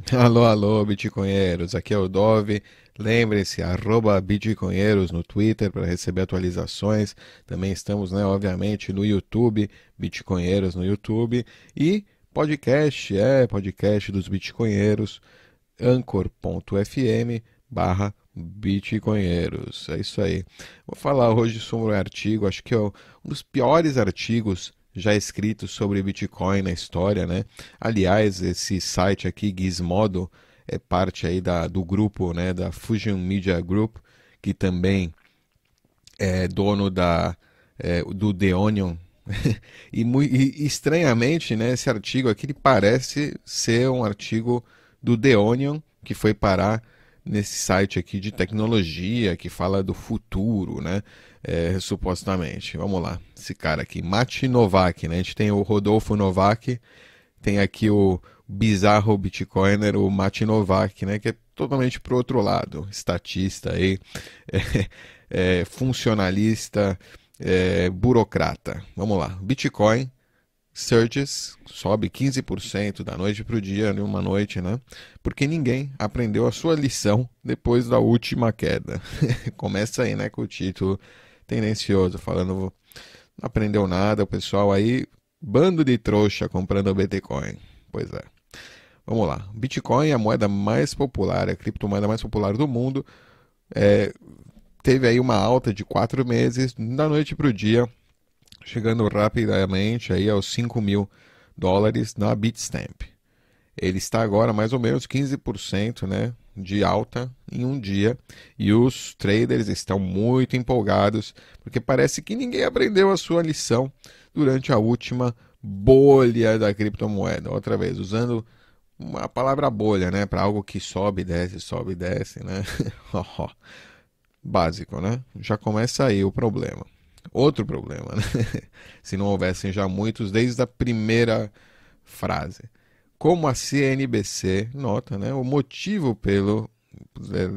Alô, alô, bitcoinheiros, aqui é o Dove. Lembrem-se, arroba bitcoinheiros no Twitter para receber atualizações. Também estamos, né, obviamente, no YouTube, bitcoinheiros no YouTube. E podcast, é, podcast dos bitcoinheiros, anchor.fm barra bitcoinheiros. É isso aí. Vou falar hoje sobre um artigo, acho que é um dos piores artigos já escrito sobre Bitcoin na história, né? Aliás, esse site aqui, Gizmodo, é parte aí da, do grupo, né, da Fusion Media Group, que também é dono da, é, do The Onion. e, e, estranhamente, né, esse artigo aqui ele parece ser um artigo do The Onion, que foi parar nesse site aqui de tecnologia, que fala do futuro, né? É, supostamente. Vamos lá, esse cara aqui, Mati Novak, né? A gente tem o Rodolfo Novak, tem aqui o bizarro Bitcoiner, o Mati Novak, né? Que é totalmente pro outro lado, estatista aí, é, é, funcionalista, é, burocrata. Vamos lá, Bitcoin surges, sobe 15% da noite para o dia, em uma noite, né? Porque ninguém aprendeu a sua lição depois da última queda. Começa aí, né, com o título tendencioso, falando não aprendeu nada, o pessoal aí, bando de trouxa comprando Bitcoin. Pois é. Vamos lá. Bitcoin é a moeda mais popular, é a criptomoeda mais popular do mundo. É, teve aí uma alta de quatro meses, da noite para o dia, chegando rapidamente aí aos 5 mil dólares na Bitstamp. Ele está agora mais ou menos 15% né, de alta em um dia e os traders estão muito empolgados porque parece que ninguém aprendeu a sua lição durante a última bolha da criptomoeda. Outra vez, usando a palavra bolha, né, para algo que sobe, desce, sobe, desce, né? Básico, né? Já começa aí o problema. Outro problema, né? Se não houvessem já muitos desde a primeira frase como a CNBC nota, né, o motivo pelo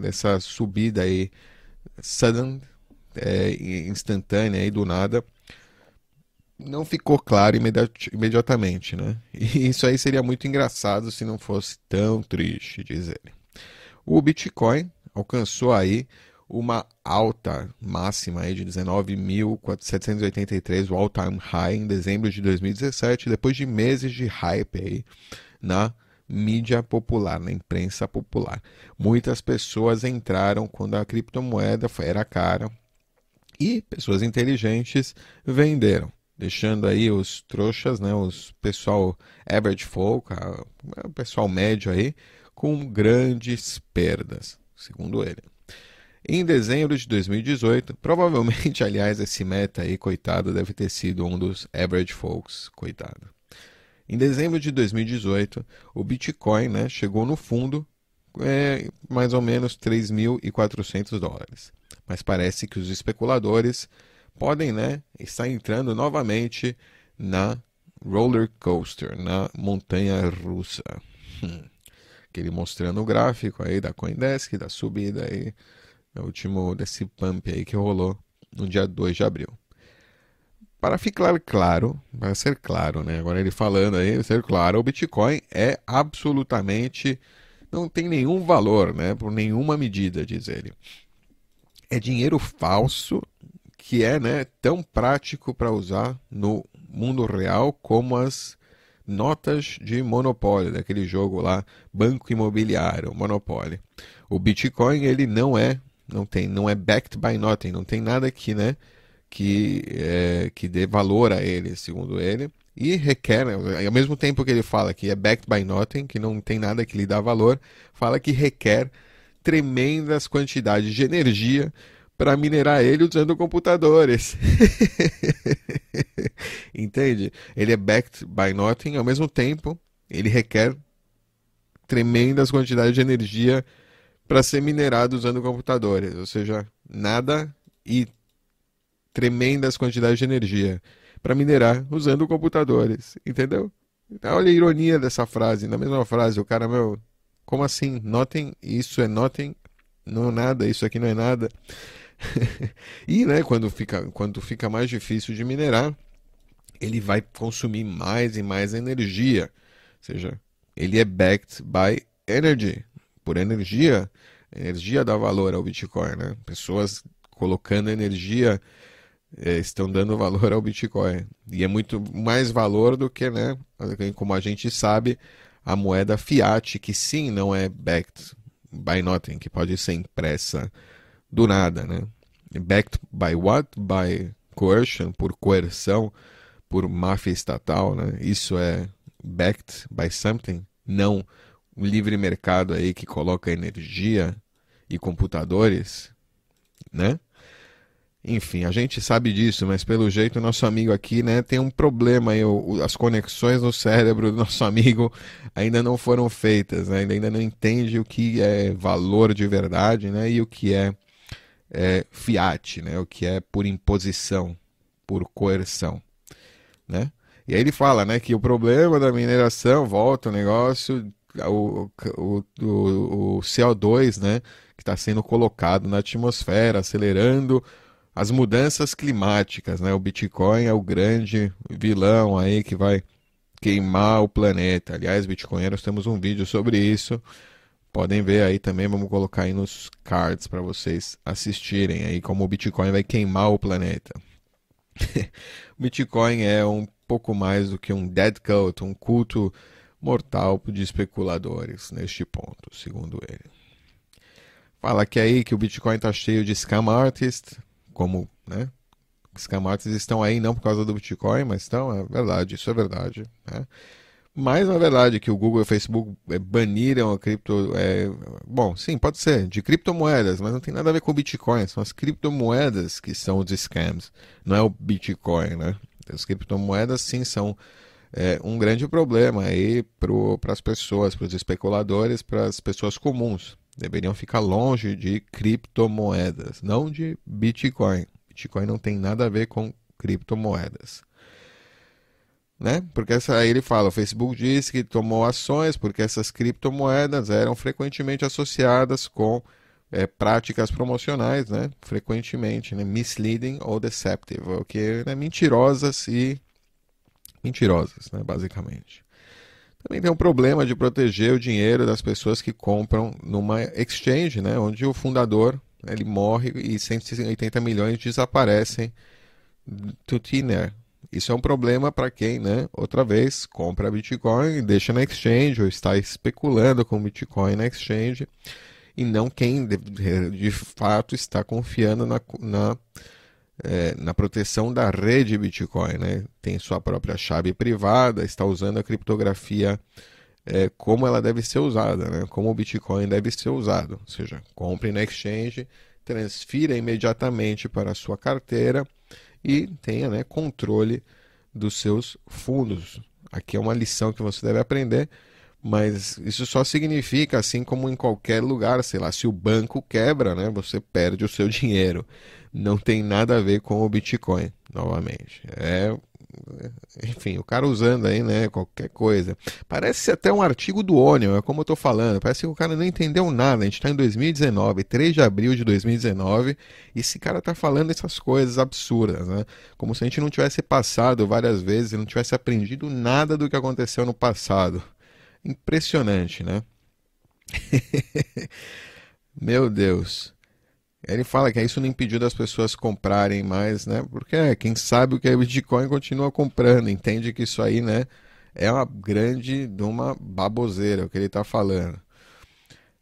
dessa subida aí sudden, é, instantânea aí do nada, não ficou claro imediatamente, né? E isso aí seria muito engraçado se não fosse tão triste, diz ele. O Bitcoin alcançou aí uma alta máxima aí de 19.783, o all-time high em dezembro de 2017, depois de meses de hype aí na mídia popular, na imprensa popular. Muitas pessoas entraram quando a criptomoeda era cara e pessoas inteligentes venderam, deixando aí os trouxas, né, os pessoal average folk, o pessoal médio aí, com grandes perdas, segundo ele. Em dezembro de 2018, provavelmente, aliás, esse meta aí, coitado, deve ter sido um dos average folks, coitado. Em dezembro de 2018, o Bitcoin né, chegou no fundo é, mais ou menos 3.400 dólares. Mas parece que os especuladores podem né, estar entrando novamente na roller coaster, na montanha russa. Hum. Aquele mostrando o gráfico aí da Coindesk, da subida aí, o último desse pump aí que rolou no dia 2 de abril. Para ficar claro, para ser claro, né? Agora ele falando aí, ser claro, o Bitcoin é absolutamente não tem nenhum valor, né? Por nenhuma medida, diz ele. É dinheiro falso que é, né, tão prático para usar no mundo real como as notas de monopólio daquele jogo lá, Banco Imobiliário, Monopólio. O Bitcoin ele não é, não tem, não é backed by nothing, não tem nada que, né, que, é, que dê valor a ele, segundo ele. E requer, né, ao mesmo tempo que ele fala que é backed by nothing, que não tem nada que lhe dá valor, fala que requer tremendas quantidades de energia para minerar ele usando computadores. Entende? Ele é backed by nothing, ao mesmo tempo ele requer tremendas quantidades de energia para ser minerado usando computadores, ou seja, nada e tremendas quantidades de energia para minerar usando computadores, entendeu? Olha a ironia dessa frase, na mesma frase, o cara, meu, como assim? Notem, isso é notem, não é nada, isso aqui não é nada. e, né, quando fica, quando fica mais difícil de minerar, ele vai consumir mais e mais energia. Ou seja, ele é backed by energy, por energia. Energia dá valor ao Bitcoin, né? Pessoas colocando energia é, estão dando valor ao Bitcoin. E é muito mais valor do que, né? Como a gente sabe, a moeda fiat, que sim não é backed by nothing, que pode ser impressa do nada, né? Backed by what? By coercion, por coerção, por máfia estatal, né? Isso é backed by something, não o livre mercado aí que coloca energia e computadores, né? Enfim, a gente sabe disso, mas pelo jeito o nosso amigo aqui, né, tem um problema aí, o, as conexões no cérebro do nosso amigo ainda não foram feitas, né? ainda, não entende o que é valor de verdade, né, e o que é, é fiat, né, o que é por imposição, por coerção, né? E aí ele fala, né, que o problema da mineração, volta o negócio, o, o, o, o CO2, né, que está sendo colocado na atmosfera, acelerando as mudanças climáticas, né? O Bitcoin é o grande vilão aí que vai queimar o planeta. Aliás, Bitcoinheiros, temos um vídeo sobre isso. Podem ver aí também, vamos colocar aí nos cards para vocês assistirem aí como o Bitcoin vai queimar o planeta. o Bitcoin é um pouco mais do que um dead cult, um culto mortal de especuladores neste ponto, segundo ele. Fala que aí que o Bitcoin está cheio de scam artists, como, né? Os camates estão aí não por causa do Bitcoin, mas estão, é verdade, isso é verdade. Né? Mas na verdade que o Google e o Facebook é, baniram a cripto. É, bom, sim, pode ser, de criptomoedas, mas não tem nada a ver com o Bitcoin. São as criptomoedas que são os scams, não é o Bitcoin, né? As criptomoedas sim são é, um grande problema aí para as pessoas, para os especuladores, para as pessoas comuns deveriam ficar longe de criptomoedas, não de Bitcoin. Bitcoin não tem nada a ver com criptomoedas. Né? Porque essa, aí ele fala, o Facebook disse que tomou ações porque essas criptomoedas eram frequentemente associadas com é, práticas promocionais, né? frequentemente né? misleading ou deceptive, o que né? mentirosas e mentirosas, né? basicamente. Também tem um problema de proteger o dinheiro das pessoas que compram numa exchange, né, onde o fundador ele morre e 180 milhões desaparecem do thin air. Isso é um problema para quem, né, outra vez, compra Bitcoin e deixa na exchange ou está especulando com Bitcoin na exchange e não quem de, de fato está confiando na, na é, na proteção da rede Bitcoin, né? tem sua própria chave privada, está usando a criptografia é, como ela deve ser usada, né? como o Bitcoin deve ser usado. Ou seja, compre na exchange, transfira imediatamente para a sua carteira e tenha né, controle dos seus fundos. Aqui é uma lição que você deve aprender, mas isso só significa, assim como em qualquer lugar, sei lá, se o banco quebra, né, você perde o seu dinheiro não tem nada a ver com o Bitcoin, novamente. É, enfim, o cara usando aí, né, qualquer coisa. Parece até um artigo do Onion, é como eu tô falando. Parece que o cara não entendeu nada. A gente está em 2019, 3 de abril de 2019, e esse cara tá falando essas coisas absurdas, né? Como se a gente não tivesse passado várias vezes não tivesse aprendido nada do que aconteceu no passado. Impressionante, né? Meu Deus. Ele fala que isso não impediu das pessoas comprarem mais, né? Porque é, quem sabe o que é Bitcoin continua comprando, entende que isso aí, né, é uma grande de uma baboseira o que ele está falando.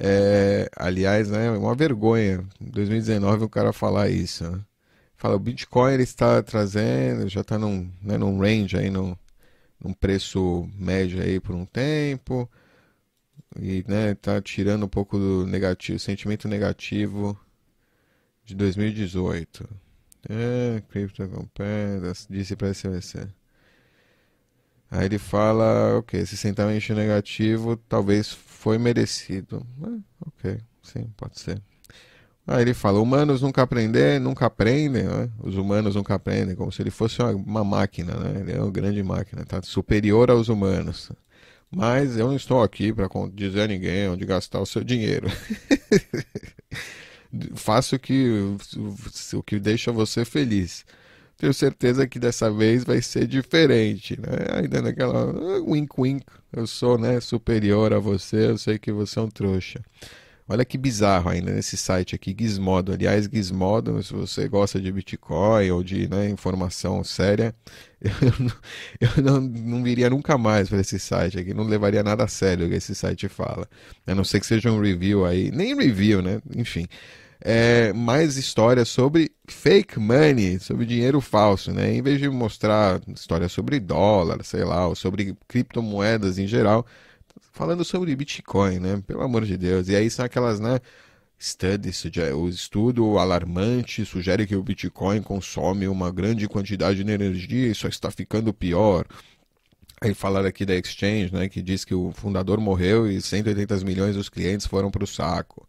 É, aliás, né, é uma vergonha. Em 2019 o cara falar isso. Né? Fala, o Bitcoin ele está trazendo, já está num, né, num range aí, num, num preço médio aí por um tempo e né, tá tirando um pouco do negativo, sentimento negativo de 2018. É, Crypto Compare, disse para SVC. Aí ele fala, ok, esse sentimento negativo talvez foi merecido. É, ok, sim, pode ser. Aí ele fala, humanos nunca aprendem, nunca aprendem, né? os humanos nunca aprendem, como se ele fosse uma, máquina, né? Ele é uma grande máquina, tá superior aos humanos. Mas eu não estou aqui para dizer a ninguém onde gastar o seu dinheiro. faça o que, o que deixa você feliz. tenho certeza que dessa vez vai ser diferente, né? Ainda naquela ah, wink wink, eu sou, né, superior a você, eu sei que você é um trouxa. Olha que bizarro ainda nesse site aqui, Gizmodo. Aliás, Gizmodo, se você gosta de Bitcoin ou de né, informação séria, eu, não, eu não, não viria nunca mais para esse site aqui. Não levaria nada a sério o que esse site fala. A não ser que seja um review aí. Nem review, né? Enfim. É, mais histórias sobre fake money, sobre dinheiro falso, né? Em vez de mostrar histórias sobre dólar, sei lá, ou sobre criptomoedas em geral, falando sobre Bitcoin, né? Pelo amor de Deus. E aí são aquelas, né? Studies, o estudo alarmante sugere que o Bitcoin consome uma grande quantidade de energia e só está ficando pior. Aí falaram aqui da Exchange, né, que diz que o fundador morreu e 180 milhões dos clientes foram para o saco.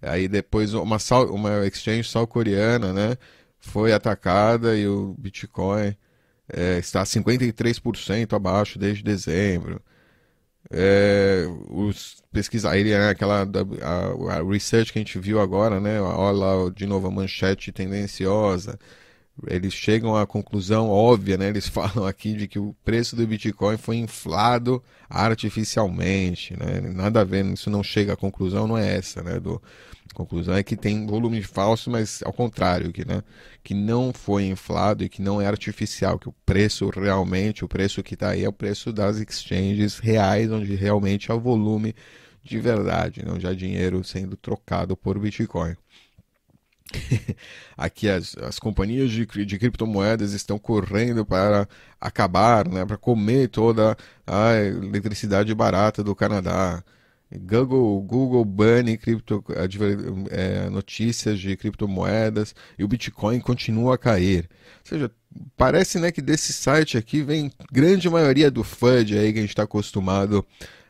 Aí depois uma, uma Exchange sul-coreana, né, foi atacada e o Bitcoin é, está 53% abaixo desde dezembro é, os pesquisadores, né, aquela a, a, research que a gente viu agora, né, olha lá de novo a manchete tendenciosa, eles chegam à conclusão óbvia, né, eles falam aqui de que o preço do Bitcoin foi inflado artificialmente, né, nada a ver, isso não chega à conclusão, não é essa, né, do, a conclusão é que tem volume falso, mas ao contrário, que, né, que não foi inflado e que não é artificial, que o preço realmente, o preço que está aí é o preço das exchanges reais, onde realmente há volume de verdade, não já dinheiro sendo trocado por Bitcoin. Aqui as, as companhias de, de criptomoedas estão correndo para acabar, né, para comer toda a eletricidade barata do Canadá. Google, Google bane cripto, é, notícias de criptomoedas e o Bitcoin continua a cair. Ou seja, parece né, que desse site aqui vem grande maioria do FUD aí que a gente está acostumado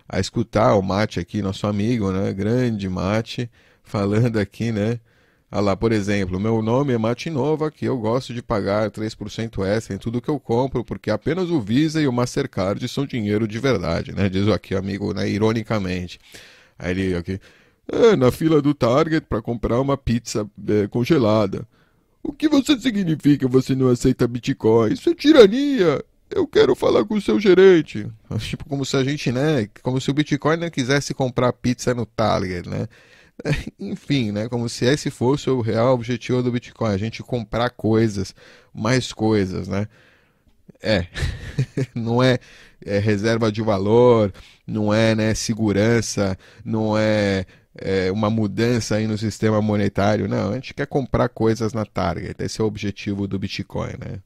a escutar, o Mate aqui, nosso amigo, né, grande Mate, falando aqui, né, Olha lá, por exemplo, meu nome é Mate Nova, que eu gosto de pagar 3% extra em tudo que eu compro, porque apenas o Visa e o Mastercard são dinheiro de verdade, né? Diz aqui amigo, né, ironicamente. Aí ele aqui, é, na fila do Target para comprar uma pizza é, congelada. O que você significa você não aceita Bitcoin? Isso é tirania. Eu quero falar com o seu gerente. Tipo, como se a gente, né? Como se o Bitcoin não quisesse comprar pizza no Target, né? Enfim, né? Como se esse fosse o real objetivo do Bitcoin, a gente comprar coisas, mais coisas, né? É, não é, é, reserva de valor, não é né, segurança, não é, é, uma mudança aí no sistema monetário, não. A gente quer comprar coisas na Target, esse é o objetivo do Bitcoin, né?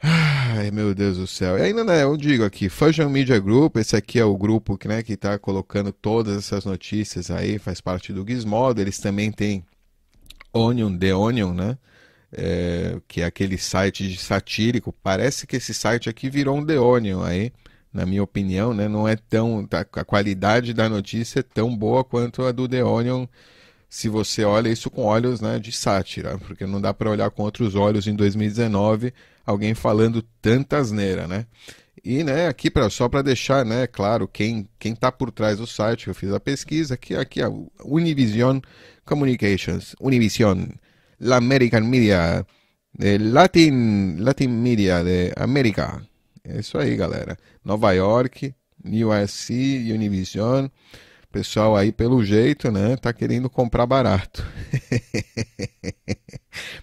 Ai, meu Deus do céu. E ainda, né, eu digo aqui, Fusion Media Group, esse aqui é o grupo que né, está colocando todas essas notícias aí, faz parte do Gizmodo. Eles também têm Onion, The Onion, né? É, que é aquele site de satírico. Parece que esse site aqui virou um The Onion aí, na minha opinião, né? Não é tão. Tá, a qualidade da notícia é tão boa quanto a do The Onion se você olha isso com olhos né, de sátira, porque não dá para olhar com outros olhos em 2019 alguém falando tanta asneira, né? E né, aqui pra, só para deixar né, claro quem quem está por trás do site, eu fiz a pesquisa, aqui aqui a Univision Communications, Univision, la American Media, eh, Latin Latin Media de América. É isso aí, galera. Nova York, USC, Univision. Pessoal aí, pelo jeito, né, tá querendo comprar barato.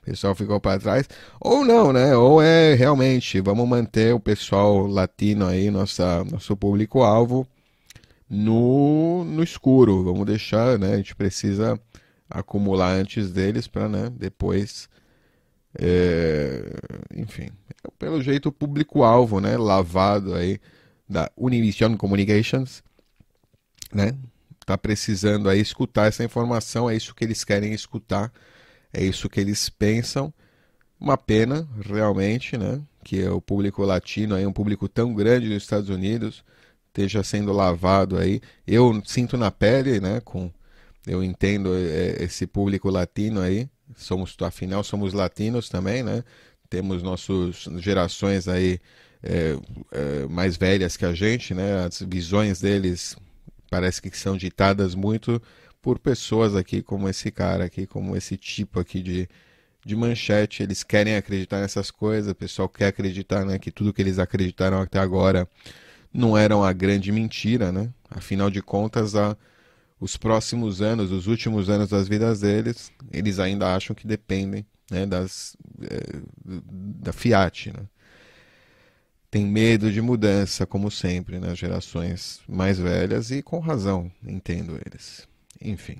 pessoal ficou para trás. Ou não, né? Ou é realmente, vamos manter o pessoal latino aí, nossa, nosso público-alvo, no, no escuro. Vamos deixar, né? A gente precisa acumular antes deles para, né, depois. É, enfim, pelo jeito público-alvo, né, lavado aí da Univision Communications, né, está precisando aí escutar essa informação, é isso que eles querem escutar, é isso que eles pensam. Uma pena, realmente, né, que o público latino aí, um público tão grande nos Estados Unidos, esteja sendo lavado aí. Eu sinto na pele, né, com eu entendo é, esse público latino aí, somos afinal somos latinos também, né? Temos nossas gerações aí é, é, mais velhas que a gente, né? As visões deles parece que são ditadas muito por pessoas aqui como esse cara aqui, como esse tipo aqui de, de manchete. Eles querem acreditar nessas coisas, o pessoal quer acreditar né, que tudo que eles acreditaram até agora não era uma grande mentira, né? Afinal de contas, a, os próximos anos, os últimos anos das vidas deles, eles ainda acham que dependem né, das, é, da Fiat, né? Tem medo de mudança, como sempre, nas gerações mais velhas, e com razão, entendo eles. Enfim.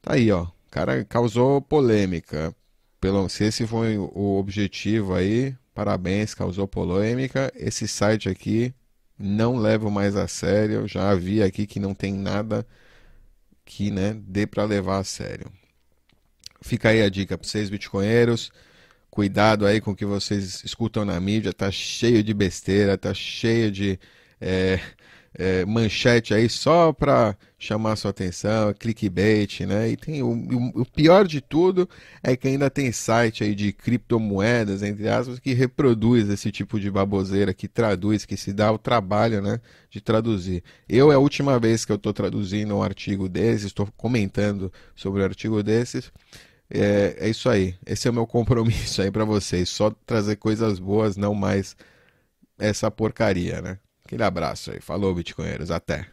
Tá aí, ó. O cara causou polêmica. Pelo, se esse foi o objetivo aí, parabéns, causou polêmica. Esse site aqui não levo mais a sério. Já vi aqui que não tem nada que né, dê para levar a sério. Fica aí a dica para vocês, bitcoinheiros. Cuidado aí com o que vocês escutam na mídia. Tá cheio de besteira, tá cheio de é, é, manchete aí só para chamar sua atenção, clickbait, né? E tem o, o, pior de tudo é que ainda tem site aí de criptomoedas, entre aspas, que reproduz esse tipo de baboseira, que traduz, que se dá o trabalho, né, de traduzir. Eu é a última vez que eu estou traduzindo um artigo desses, estou comentando sobre um artigo desses. É, é isso aí. Esse é o meu compromisso aí para vocês. Só trazer coisas boas, não mais essa porcaria, né? Aquele abraço aí. Falou, Bitcoinheiros. Até.